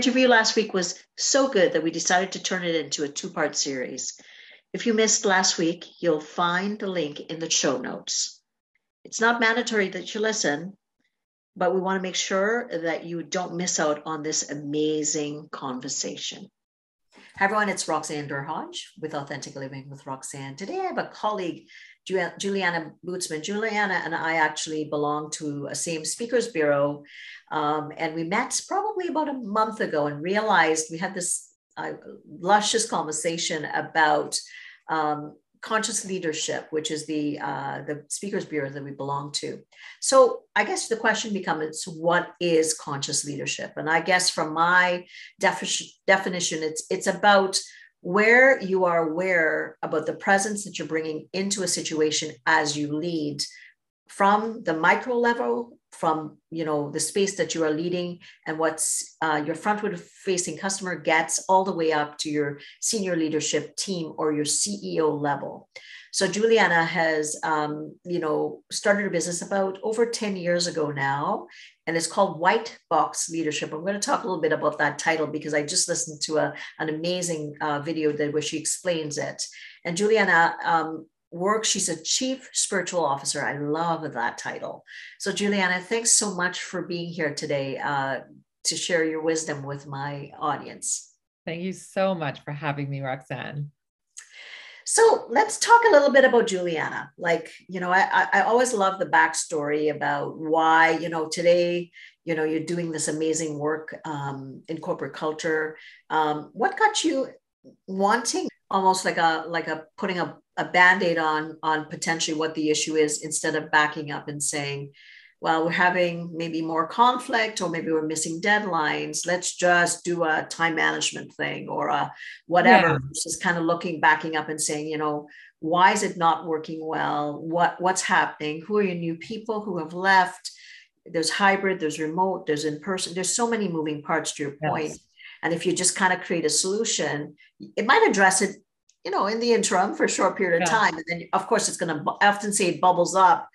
Interview last week was so good that we decided to turn it into a two part series. If you missed last week, you'll find the link in the show notes. It's not mandatory that you listen, but we want to make sure that you don't miss out on this amazing conversation. Hi, everyone. It's Roxanne Derhodge with Authentic Living with Roxanne. Today, I have a colleague Julianna Bootsman. Julianna and I actually belong to a same speakers bureau. Um, and we met probably about a month ago and realized we had this uh, luscious conversation about um, conscious leadership, which is the uh, the speakers bureau that we belong to. So I guess the question becomes, what is conscious leadership? And I guess from my defi- definition, it's it's about where you are aware about the presence that you're bringing into a situation as you lead from the micro level from you know the space that you are leading and what's uh, your frontward facing customer gets all the way up to your senior leadership team or your ceo level. So julianna has um, you know started her business about over 10 years ago now and it's called white box leadership i'm going to talk a little bit about that title because i just listened to a, an amazing uh, video that where she explains it and julianna um, work. She's a chief spiritual officer. I love that title. So, Julianna, thanks so much for being here today uh, to share your wisdom with my audience. Thank you so much for having me, Roxanne. So let's talk a little bit about Julianna. Like, you know, I, I always love the backstory about why, you know, today, you know, you're doing this amazing work um, in corporate culture. Um, what got you wanting almost like a like a putting a a band-aid on on potentially what the issue is instead of backing up and saying well we're having maybe more conflict or maybe we're missing deadlines let's just do a time management thing or a whatever yeah. just kind of looking backing up and saying you know why is it not working well what what's happening who are your new people who have left there's hybrid there's remote there's in person there's so many moving parts to your point yes. and if you just kind of create a solution it might address it you know, in the interim for a short period of yeah. time. And then, of course, it's going to, I often say it bubbles up,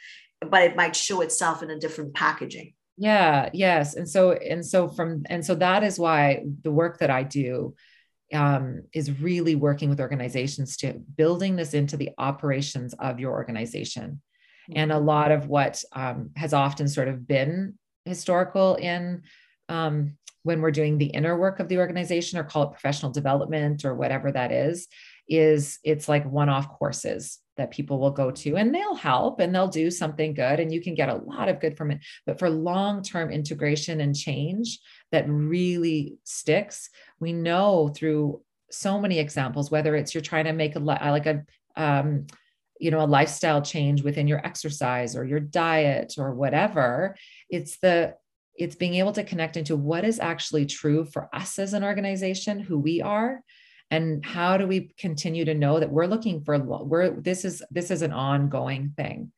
but it might show itself in a different packaging. Yeah. Yes. And so, and so from, and so that is why the work that I do um, is really working with organizations to building this into the operations of your organization. Mm-hmm. And a mm-hmm. lot of what um, has often sort of been historical in um, when we're doing the inner work of the organization or call it professional development or whatever that is is it's like one-off courses that people will go to and they'll help and they'll do something good and you can get a lot of good from it. But for long-term integration and change that really sticks we know through so many examples whether it's you're trying to make a like a um, you know a lifestyle change within your exercise or your diet or whatever it's the it's being able to connect into what is actually true for us as an organization who we are and how do we continue to know that we're looking for we're this is this is an ongoing thing.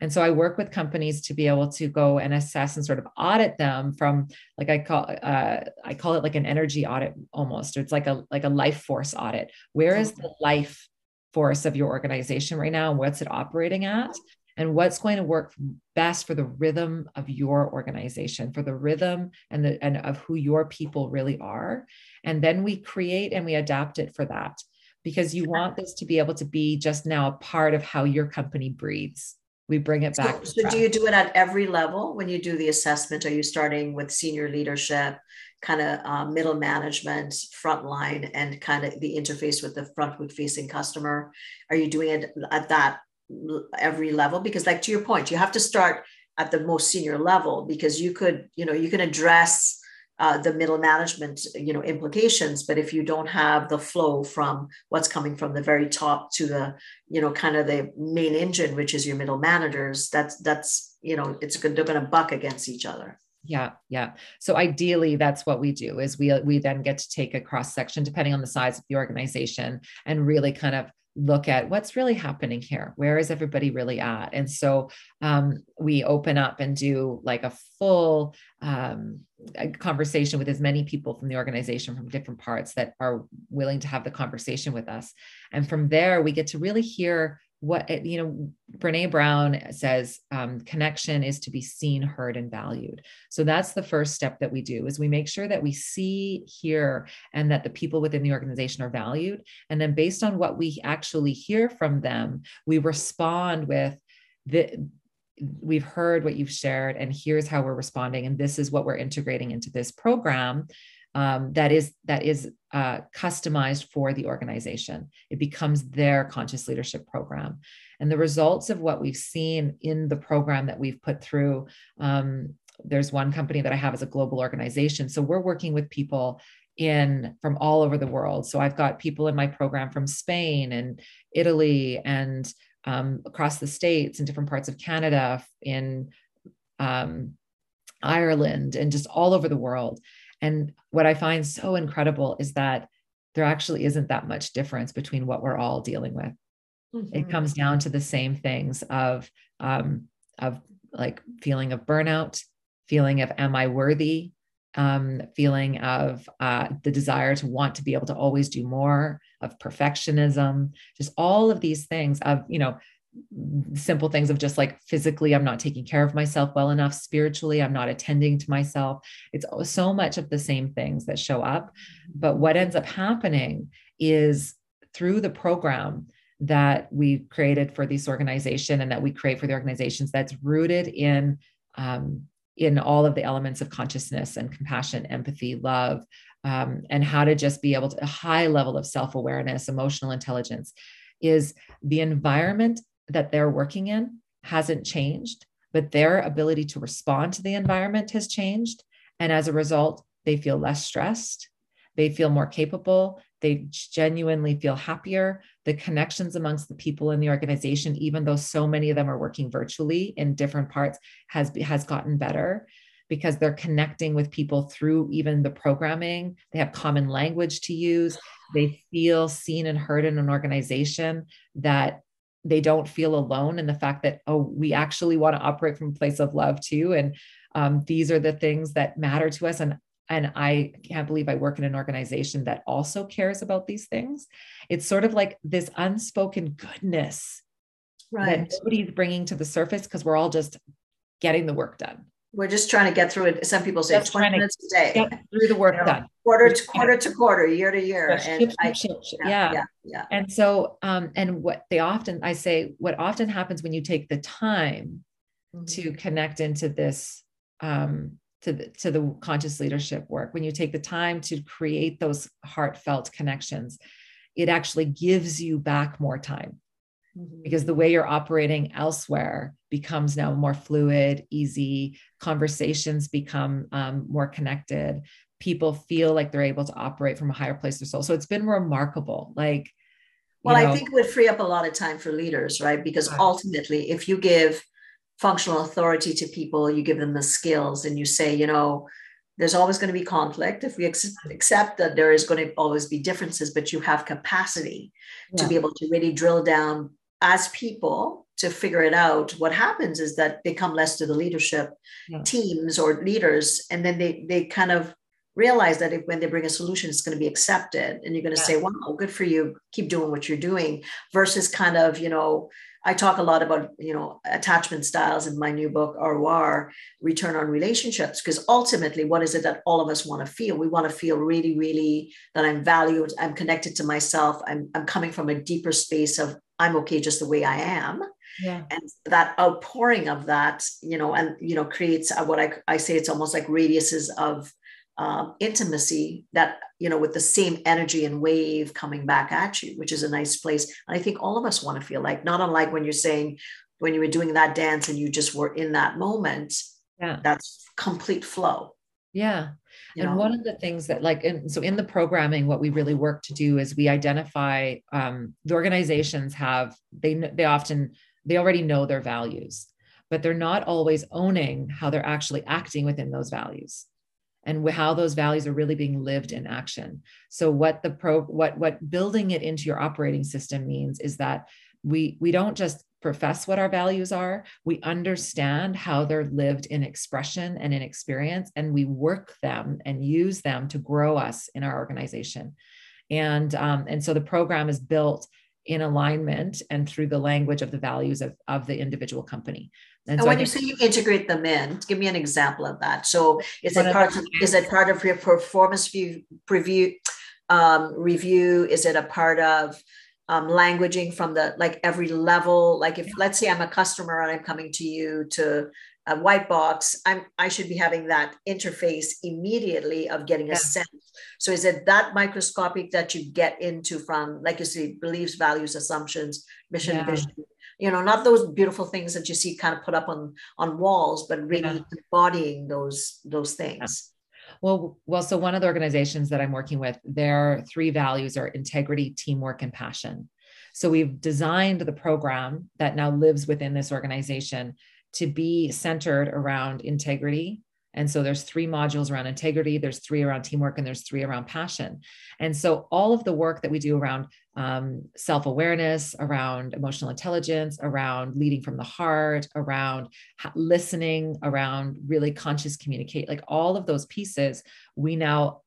And so i work with companies to be able to go and assess and sort of audit them from like i call uh, i call it like an energy audit almost. It's like a like a life force audit. Where is the life force of your organization right now what's it operating at and what's going to work best for the rhythm of your organization for the rhythm and the and of who your people really are. And then we create and we adapt it for that because you want this to be able to be just now a part of how your company breathes. We bring it back so, so do you do it at every level when you do the assessment? Are you starting with senior leadership kind of uh, middle management frontline and kind of the interface with the frontward facing customer? Are you doing it at that every level because like to your point you have to start at the most senior level because you could you know you can address uh, the middle management you know implications but if you don't have the flow from what's coming from the very top to the you know kind of the main engine which is your middle managers that's that's you know it's good they're going to buck against each other. Yeah yeah. So ideally that's what we do is we we then get to take a cross section depending on the size of the organization and really kind of look at what's really happening here where is everybody really at? And so um, we open up and do like a full um, a conversation with as many people from the organization from different parts that are willing to have the conversation with us. And from there we get to really hear what you know brene brown says um, connection is to be seen heard and valued. So that's the first step that we do is we make sure that we see hear and that the people within the organization are valued. And then based on what we actually hear from them we respond with the we've heard what you've shared and here's how we're responding and this is what we're integrating into this program um, that is that is uh, customized for the organization. It becomes their conscious leadership program, and the results of what we've seen in the program that we've put through. Um, there's one company that I have as a global organization, so we're working with people in from all over the world. So I've got people in my program from Spain and Italy and um, across the states and different parts of Canada, in um, Ireland, and just all over the world. And what I find so incredible is that there actually isn't that much difference between what we're all dealing with. Mm-hmm. It comes down to the same things of um, of like feeling of burnout, feeling of am I worthy, um, feeling of uh, the desire to want to be able to always do more, of perfectionism, just all of these things of you know simple things of just like physically i'm not taking care of myself well enough spiritually i'm not attending to myself. It's so much of the same things that show up. But what ends up happening is through the program that we created for this organization and that we create for the organizations that's rooted in um, in all of the elements of consciousness and compassion empathy love um, and how to just be able to a high level of self-awareness emotional intelligence is the environment that they're working in hasn't changed, but their ability to respond to the environment has changed. And as a result, they feel less stressed, they feel more capable, they genuinely feel happier. The connections amongst the people in the organization, even though so many of them are working virtually in different parts, has, has gotten better because they're connecting with people through even the programming. They have common language to use. They feel seen and heard in an organization that they don't feel alone and the fact that oh we actually want to operate from a place of love too and um, these are the things that matter to us and and i can't believe i work in an organization that also cares about these things. It's sort of like this unspoken goodness right. that nobody's bringing to the surface because we're all just getting the work done we're just trying to get through it. Some people say just 20 minutes a day. Get through the work you know, done. Quarter to quarter to quarter, year to year. and I, yeah, yeah, yeah, yeah. And so, um, and what they often, I say, what often happens when you take the time mm-hmm. to connect into this, um, to the, to the conscious leadership work, when you take the time to create those heartfelt connections, it actually gives you back more time mm-hmm. because the way you're operating elsewhere becomes now more fluid, easy. Conversations become um, more connected. People feel like they're able to operate from a higher place of soul. So it's been remarkable. Like, well, know, I think it would free up a lot of time for leaders, right? Because ultimately, if you give functional authority to people, you give them the skills, and you say, you know, there's always going to be conflict if we accept that there is going to always be differences but you have capacity yeah. to be able to really drill down as people to figure it out what happens is that they come less to the leadership yeah. teams or leaders and then they they kind of realize that if when they bring a solution it's going to be accepted and you're going to yeah. say wow good for you keep doing what you're doing versus kind of you know i talk a lot about you know attachment styles in my new book ROR return on relationships because ultimately what is it that all of us want to feel we want to feel really really that i'm valued i'm connected to myself i'm, I'm coming from a deeper space of I'm okay just the way I am. Yeah. And that outpouring of that, you know, and, you know, creates what I, I say it's almost like radiuses of um, intimacy that, you know, with the same energy and wave coming back at you, which is a nice place. And I think all of us want to feel like, not unlike when you're saying, when you were doing that dance and you just were in that moment, yeah. that's complete flow. Yeah. You and one of the things that like and so in the programming what we really work to do is we identify um, the organizations have they they often they already know their values but they're not always owning how they're actually acting within those values and how those values are really being lived in action. So what the pro what what building it into your operating system means is that we we don't just profess what our values are we understand how they're lived in expression and in experience and we work them and use them to grow us in our organization and um, and so the program is built in alignment and through the language of the values of, of the individual company and, and so when you say you integrate them in, give me an example of that. So is it part of, is it part of your performance view preview um, review? Is it a part of um, languaging from the like every level? Like if let's say I'm a customer and I'm coming to you to a white box, I'm I should be having that interface immediately of getting yeah. a sense. So is it that microscopic that you get into from like you say beliefs, values, assumptions, mission, yeah. vision, you know not those beautiful things that you see kind of put up on on walls but really yeah. embodying those those things yeah. Well well so one of the organizations that i'm working with their three values are integrity teamwork and passion. So we've designed the program that now lives within this organization to be centered around integrity and so there's three modules around integrity, there's three around teamwork, and there's three around passion. And so all of the work that we do around um, self awareness, around emotional intelligence, around leading from the heart, around listening, around really conscious communicate, like all of those pieces, we now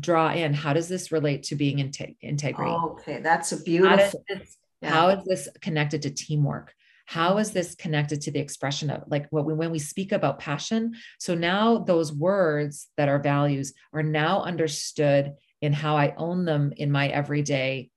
draw in how does this relate to being in integrity? okay, that's a beautiful. How, this, yeah. how is this connected to teamwork? How is this connected to the expression of like what we, when we speak about passion? So now those words that are values are now understood in how i own them in my everyday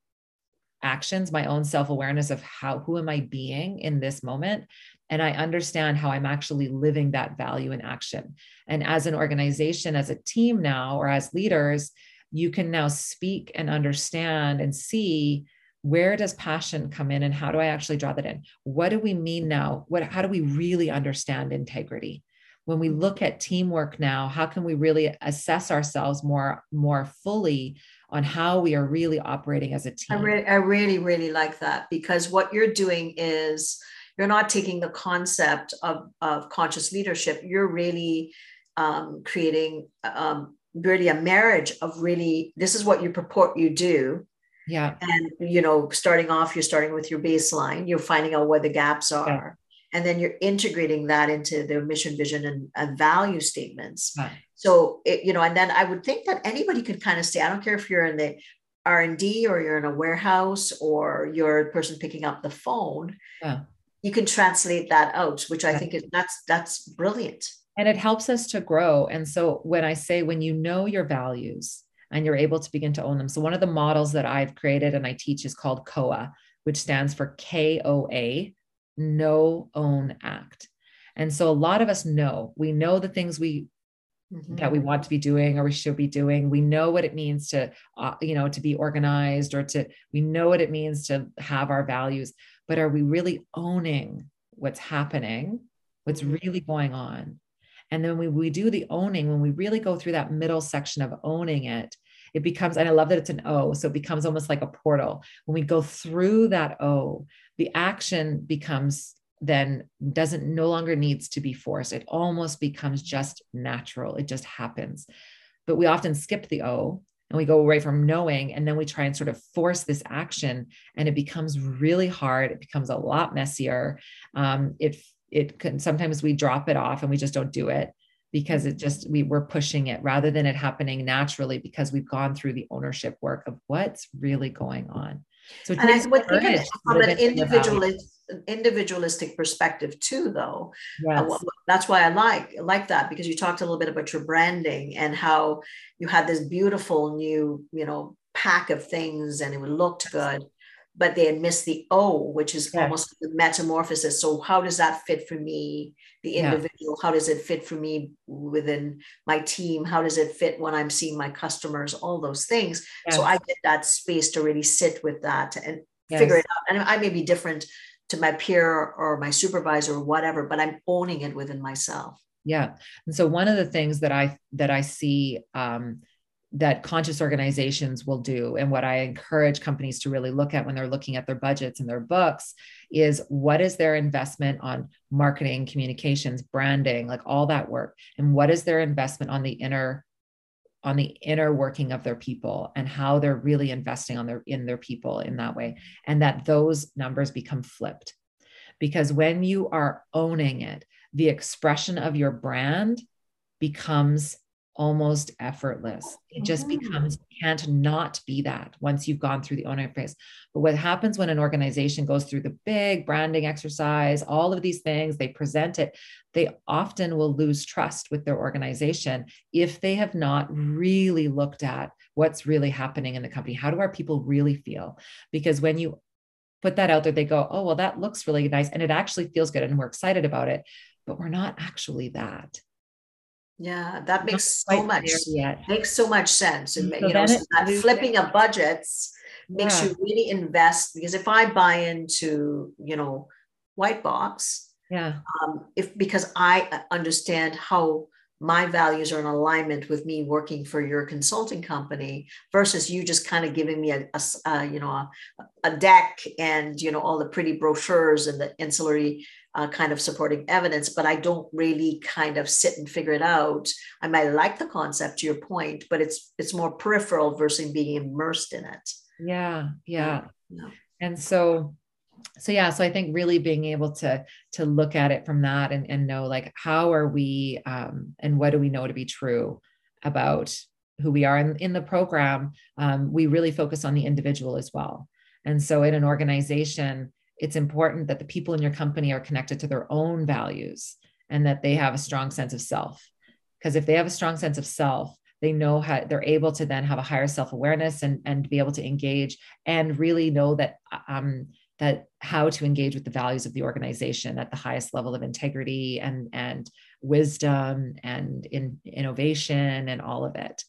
actions my own self-awareness of how who am i being in this moment? And i understand how i'm actually living that value in action. And as an organization as a team now or as leaders you can now speak and understand and see where does passion come in and how do i actually draw that in? What do we mean now? What how do we really understand integrity? When we look at teamwork now how can we really assess ourselves more more fully on how we are really operating as a team? I, re- I really really like that because what you're doing is you're not taking the concept of, of conscious leadership. You're really um, creating um, really a marriage of really this is what you purport you do yeah. And, you know, starting off, you're starting with your baseline, you're finding out where the gaps are. Yeah. And then you're integrating that into their mission, vision, and, and value statements. Right. So, it, you know, and then I would think that anybody could kind of say, I don't care if you're in the R&D or you're in a warehouse or you're a person picking up the phone. Yeah. You can translate that out, which I think is that's that's brilliant. And it helps us to grow. And so when I say when you know your values, and you're able to begin to own them. So, one of the models that I've created and I teach is called KOA, which stands for KOA, Know, Own, Act. And so, a lot of us know, we know the things we Mm-hmm. that we want to be doing or we should be doing we know what it means to uh, you know to be organized or to we know what it means to have our values but are we really owning what's happening what's mm-hmm. really going on and then when we do the owning, when we really go through that middle section of owning it, it becomes, and I love that it's an O, so it becomes almost like a portal. When we go through that O, the action becomes then doesn't no longer needs to be forced. It almost becomes just natural. It just happens. But we often skip the O and we go away from knowing and then we try and sort of force this action and it becomes really hard it becomes a lot messier um, it it can sometimes we drop it off and we just don't do it because it just we we're pushing it rather than it happening naturally because we've gone through the ownership work of what's really going on. So and I would think from an individualist individualistic perspective too though. Uh, yes. Uh, that's why i like like that because you talked a little bit about your branding and how you had this beautiful new you know pack of things and it looked good but they had missed the O, which is yeah. almost the metamorphosis. So how does that fit for me, the individual? Yeah. How does it fit for me within my team? How does it fit when I'm seeing my customers? All those things. Yes. So I get that space to really sit with that and yes. figure it out. And I may be different to my peer or my supervisor or whatever, but I'm owning it within myself. Yeah. And so one of the things that I that I see um, that conscious organizations will do. And what i encourage companies to really look at when they're looking at their budgets and their books is what is their investment on marketing communications branding like all that work? And what is their investment on the inner on the inner working of their people and how they're really investing on their in their people in that way? And that those numbers become flipped. Because when you are owning it the expression of your brand becomes almost effortless. It just mm-hmm. becomes can't not be that once you've gone through the owner phase. But what happens when an organization goes through the big branding exercise, all of these things, they present it, they often will lose trust with their organization if they have not really looked at what's really happening in the company. How do our people really feel? Because when you put that out there, they go, oh, well, that looks really nice. And it actually feels good. And we're excited about it, but we're not actually that. Yeah, that makes so much makes so much sense. And so you know, so that flipping of budgets makes yeah. you really invest because if I buy into, you know, white box, yeah, um, if because I understand how my values are in alignment with me working for your consulting company versus you just kind of giving me a, a, a you know a, a, deck and you know all the pretty brochures and the ancillary uh, kind of supporting evidence, but I don't really kind of sit and figure it out. I might like the concept to your point, but it's it's more peripheral versus being immersed in it. Yeah, yeah. yeah. And so so yeah so i think really being able to to look at it from that and, and know like how are we um, and what do we know to be true about who we are in, in the program um, we really focus on the individual as well and so in an organization it's important that the people in your company are connected to their own values and that they have a strong sense of self. Because if they have a strong sense of self, they know how they're able to then have a higher self-awareness and, and be able to engage and really know that um, that how to engage with the values of the organization at the highest level of integrity and and wisdom and in innovation and all of it.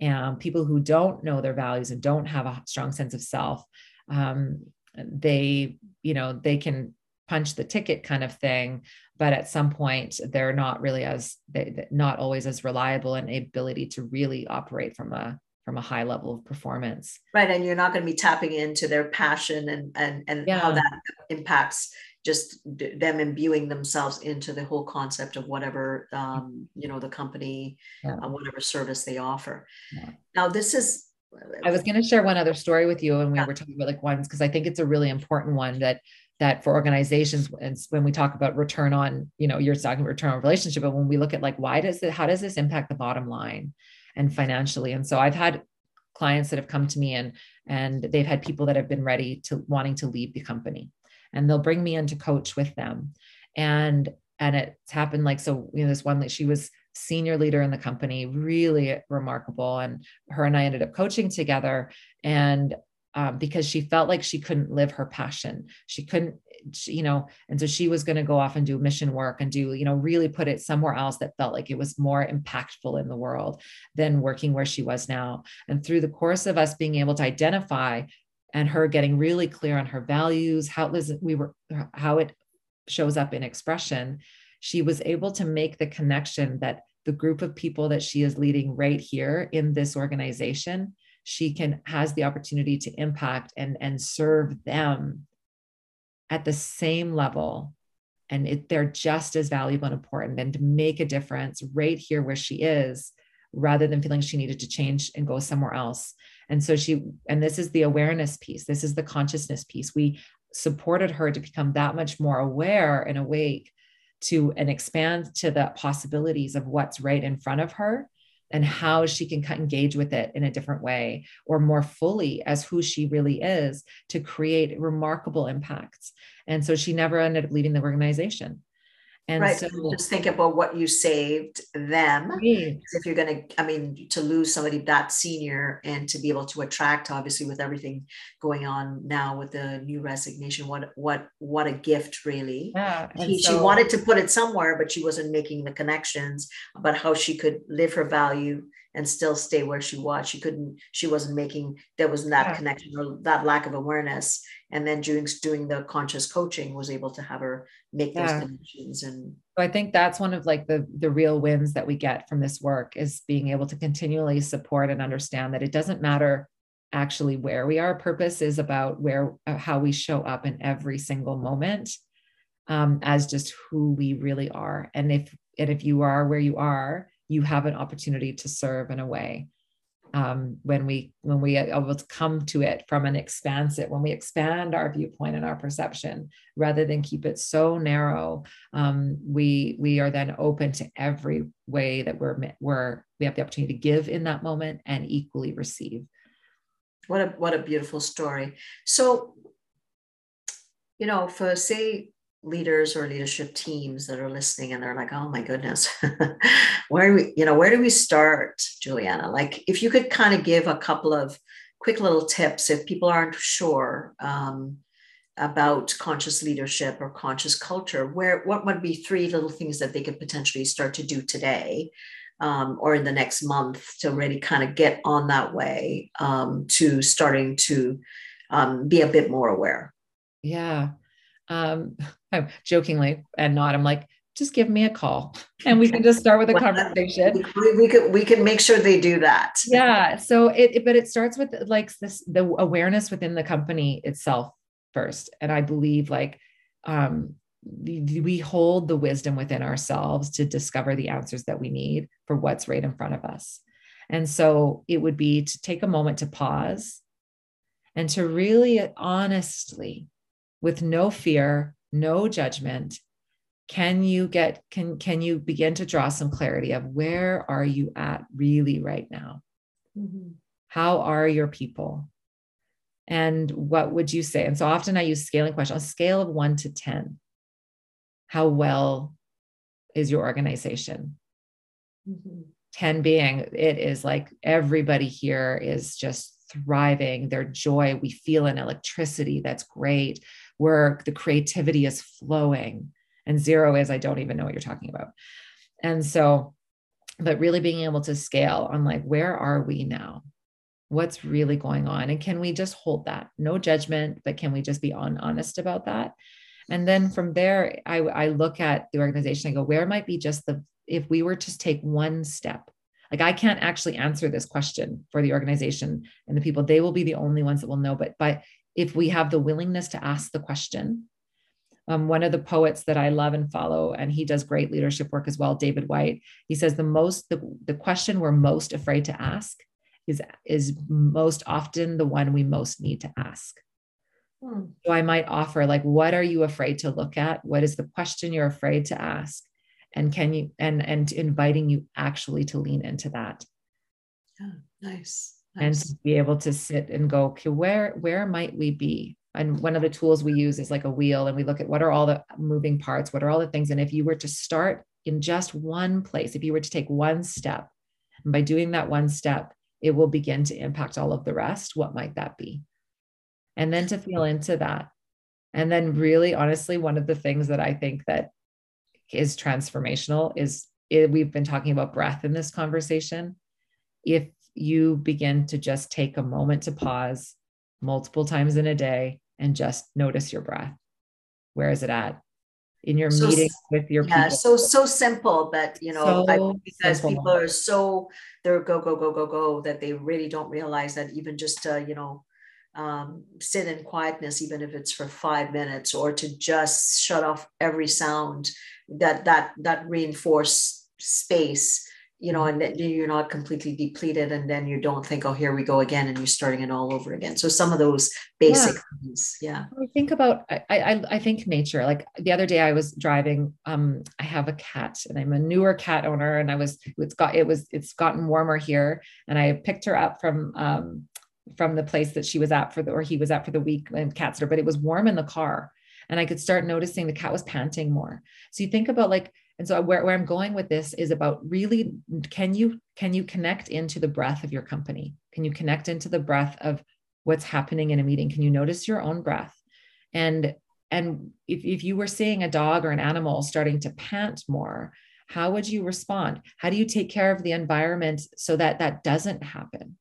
And people who don't know their values and don't have a strong sense of self, um, they you know they can punch the ticket kind of thing but at some point they're not really as they not always as reliable and ability to really operate from a from a high level of performance right and you're not going to be tapping into their passion and and and yeah. how that impacts just them imbuing themselves into the whole concept of whatever um, you know the company yeah. uh, whatever service they offer yeah. now this is I was going to share one other story with you, and we yeah. were talking about like ones because I think it's a really important one that that for organizations and when we talk about return on, you know, you're talking return on relationship, but when we look at like why does it, how does this impact the bottom line and financially? And so I've had clients that have come to me and and they've had people that have been ready to wanting to leave the company, and they'll bring me in to coach with them, and and it's happened like so you know this one that she was senior leader in the company, really remarkable. And her and I ended up coaching together. And um, because she felt like she couldn't live her passion, she couldn't, you know, and so she was going to go off and do mission work and do, you know, really put it somewhere else that felt like it was more impactful in the world than working where she was now. And through the course of us being able to identify and her getting really clear on her values, how it was, we were, how it shows up in expression, she was able to make the connection that the group of people that she is leading right here in this organization she can has the opportunity to impact and and serve them at the same level. And it, they're just as valuable and important and to make a difference right here where she is rather than feeling she needed to change and go somewhere else. And so she and this is the awareness piece. This is the consciousness piece. We supported her to become that much more aware and awake to and expand to the possibilities of what's right in front of her and how she can engage with it in a different way or more fully as who she really is to create remarkable impacts. And so she never ended up leaving the organization. And right. so just think about what you saved them. Right. If you're going to, I mean, to lose somebody that senior and to be able to attract, obviously, with everything going on now with the new resignation, what, what, what a gift, really. Yeah. So, she wanted to put it somewhere, but she wasn't making the connections about how she could live her value and still stay where she was. She couldn't, she wasn't making, there wasn't that yeah. connection or that lack of awareness. And then doing, doing the conscious coaching was able to have her make yeah. those connections. And so I think that's one of like the, the real wins that we get from this work is being able to continually support and understand that it doesn't matter actually where we are. Purpose is about where, uh, how we show up in every single moment um, as just who we really are. And if, and if you are where you are, you have an opportunity to serve in a way um, when we when we are able to come to it from an expansive when we expand our viewpoint and our perception rather than keep it so narrow um, we we are then open to every way that we're we're we have the opportunity to give in that moment and equally receive. What a what a beautiful story. So you know for say leaders or leadership teams that are listening and they're like oh my goodness where we you know where do we start julianna? Like if you could kind of give a couple of quick little tips if people aren't sure um, about conscious leadership or conscious culture where what would be three little things that they could potentially start to do today um, or in the next month to really kind of get on that way um, to starting to um, be a bit more aware? Yeah. Um, I'm jokingly and not, I'm like, just give me a call and we can just start with a conversation. We, we could we can make sure they do that. Yeah. So it, it, but it starts with like this the awareness within the company itself first. And I believe like um we hold the wisdom within ourselves to discover the answers that we need for what's right in front of us. And so it would be to take a moment to pause and to really honestly with no fear, no judgment, can you get can can you begin to draw some clarity of where are you at really right now? Mm-hmm. How are your people? And what would you say? And so often I use scaling questions on a scale of one to 10. How well is your organization? Mm-hmm. 10 being it is like everybody here is just thriving, their joy. We feel an electricity that's great where the creativity is flowing and zero is i don't even know what you're talking about. And so but really being able to scale on like where are we now? What's really going on? And can we just hold that? No judgment but can we just be on, honest about that? And then from there I, I look at the organization i go where might be just the if we were to take one step like i can't actually answer this question for the organization and the people. They will be the only ones that will know but but if we have the willingness to ask the question. Um, one of the poets that I love and follow, and he does great leadership work as well, David Whyte, He says the most the, the question we're most afraid to ask is is most often the one we most need to ask. Hmm. So I might offer like, what are you afraid to look at? What is the question you're afraid to ask? And can you and and inviting you actually to lean into that. Yeah, nice and to be able to sit and go okay where where might we be? And one of the tools we use is like a wheel and we look at what are all the moving parts what are all the things and if you were to start in just one place if you were to take one step and by doing that one step it will begin to impact all of the rest what might that be? And then to feel into that. And then really honestly one of the things that i think that is transformational is it, we've been talking about breath in this conversation. If you begin to just take a moment to pause multiple times in a day and just notice your breath. Where is it at? In your so, meeting with your yeah, people. so so simple, but you know, so I, because simple. people are so they're go go go go go that they really don't realize that even just uh, you know um, sit in quietness, even if it's for five minutes, or to just shut off every sound that that that reinforce space you know, and then you're not completely depleted, and then you don't think, oh, here we go again, and you're starting it all over again. So some of those basic yeah. things, yeah. I think about, I, I, I think nature. Like the other day, I was driving. Um, I have a cat, and I'm a newer cat owner, and I was, it's got, it was, it's gotten warmer here, and I picked her up from, um, from the place that she was at for the, or he was at for the week in Catster, but it was warm in the car, and I could start noticing the cat was panting more. So you think about like and so where, where i'm going with this is about really can you can you connect into the breath of your company? Can you connect into the breath of what's happening in a meeting? Can you notice your own breath? And and if, if you were seeing a dog or an animal starting to pant more how would you respond? How do you take care of the environment so that that doesn't happen?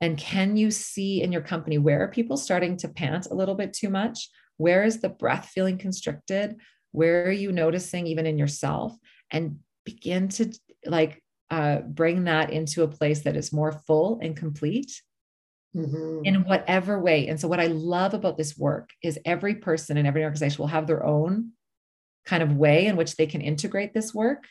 And can you see in your company where are people starting to pant a little bit too much? Where is the breath feeling constricted where are you noticing even in yourself and begin to like uh, bring that into a place that is more full and complete mm-hmm. in whatever way. And so, what I love about this work is every person and every organization will have their own kind of way in which they can integrate this work.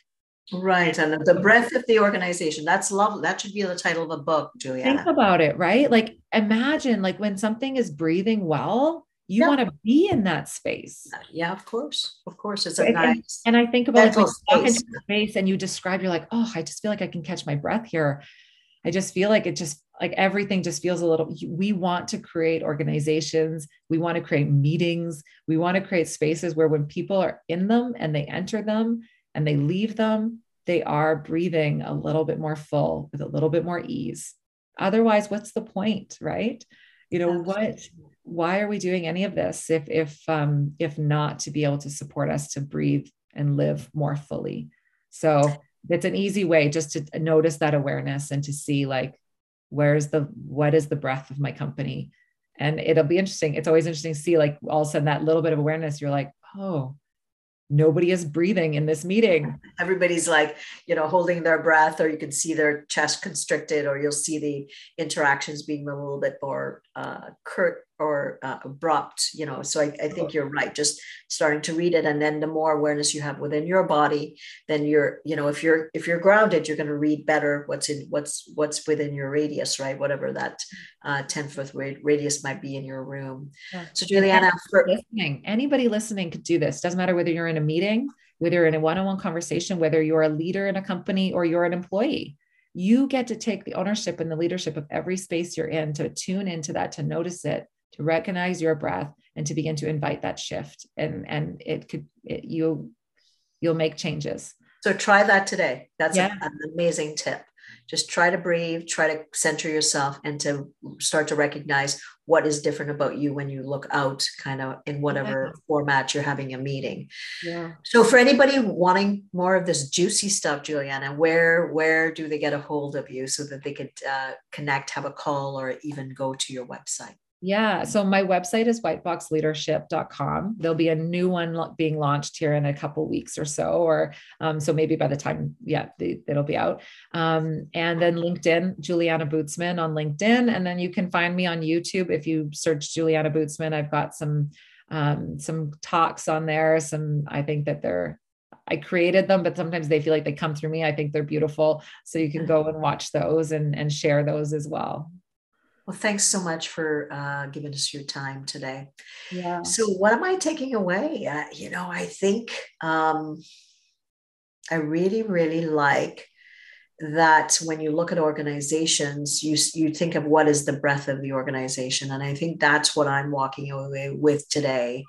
Right. And the breadth of the organization. That's lovely. That should be the title of a book, Julia. Think about it, right? Like imagine like when something is breathing well, you want to be in that space. Uh, yeah, of course. Of course. It's a right? nice. And, and, I think about it, when you walk into space and you describe, you're like, oh, I just feel like I can catch my breath here. I just feel like it just like everything just feels a little. We want to create organizations. We want to create meetings. We want to create spaces where when people are in them and they enter them and they leave them, they are breathing a little bit more full with a little bit more ease. Otherwise, what's the point, right? You know, Absolutely. what why are we doing any of this if if um if not to be able to support us to breathe and live more fully so it's an easy way just to notice that awareness and to see like where's the what is the breath of my company and it'll be interesting it's always interesting to see like all of a sudden that little bit of awareness you're like oh nobody is breathing in this meeting. Everybody's like, you know, holding their breath, or you can see their chest constricted, or you'll see the interactions being a little bit more uh, curt or uh, abrupt, you know. So I, I, think you're right. Just starting to read it, and then the more awareness you have within your body, then you're, you know, if you're if you're grounded, you're going to read better what's in what's what's within your radius, right? Whatever that uh, ten foot radius might be in your room. Yeah. So Julianna, for listening, anybody listening could do this. Doesn't matter whether you're in a meeting, whether you're in a one-on-one conversation, whether you're a leader in a company or you're an employee you get to take the ownership and the leadership of every space you're in to tune into that to notice it to recognize your breath and to begin to invite that shift. And and it could it, you you'll make changes. So try that today. That's yeah. a, an amazing tip. Just try to breathe try to center yourself and to start to recognize what is different about you when you look out kind of in whatever yeah. format you're having a meeting. Yeah. So for anybody wanting more of this juicy stuff julianna where where do they get a hold of you so that they could uh, connect have a call or even go to your website yeah. So my website is whiteboxleadership.com. There'll be a new one being launched here in a couple weeks or so, or um, so maybe by the time, yeah, it'll be out. Um, and then LinkedIn, Julianna Bootsman on LinkedIn. And then you can find me on YouTube. If you search Julianna Bootsman, I've got some, um, some talks on there. Some, I think that they're, I created them, but sometimes they feel like they come through me. I think they're beautiful. So you can go and watch those and, and share those as well. Well, thanks so much for uh, giving us your time today. Yeah. So, what am I taking away? Uh, you know, I think um, I really, really like that when you look at organizations, you you think of what is the breadth of the organization, and I think that's what I'm walking away with today.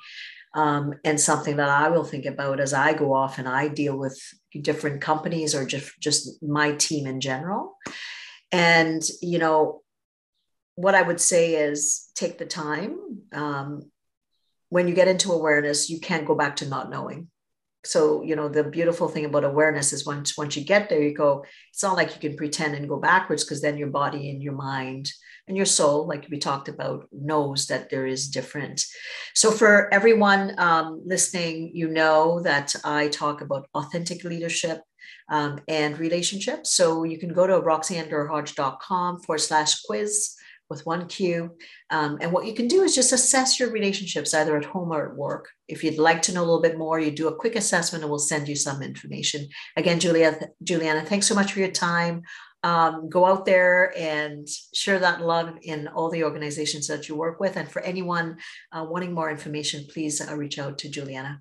Um, and something that I will think about as I go off and I deal with different companies or just just my team in general. And you know, what I would say is take the time. Um, when you get into awareness, you can't go back to not knowing. So, you know, the beautiful thing about awareness is once once you get there, you go, it's not like you can pretend and go backwards because then your body and your mind and your soul, like we talked about, knows that there is different. So for everyone um, listening, you know that I talk about authentic leadership um, and relationships. So you can go to roxannederhodge.com forward slash quiz with one Q. Um, and what you can do is just assess your relationships either at home or at work. If you'd like to know a little bit more, you do a quick assessment and we'll send you some information. Again, Julia, Julianna, thanks so much for your time. Um, go out there and share that love in all the organizations that you work with. And for anyone uh, wanting more information, please uh, reach out to Julianna.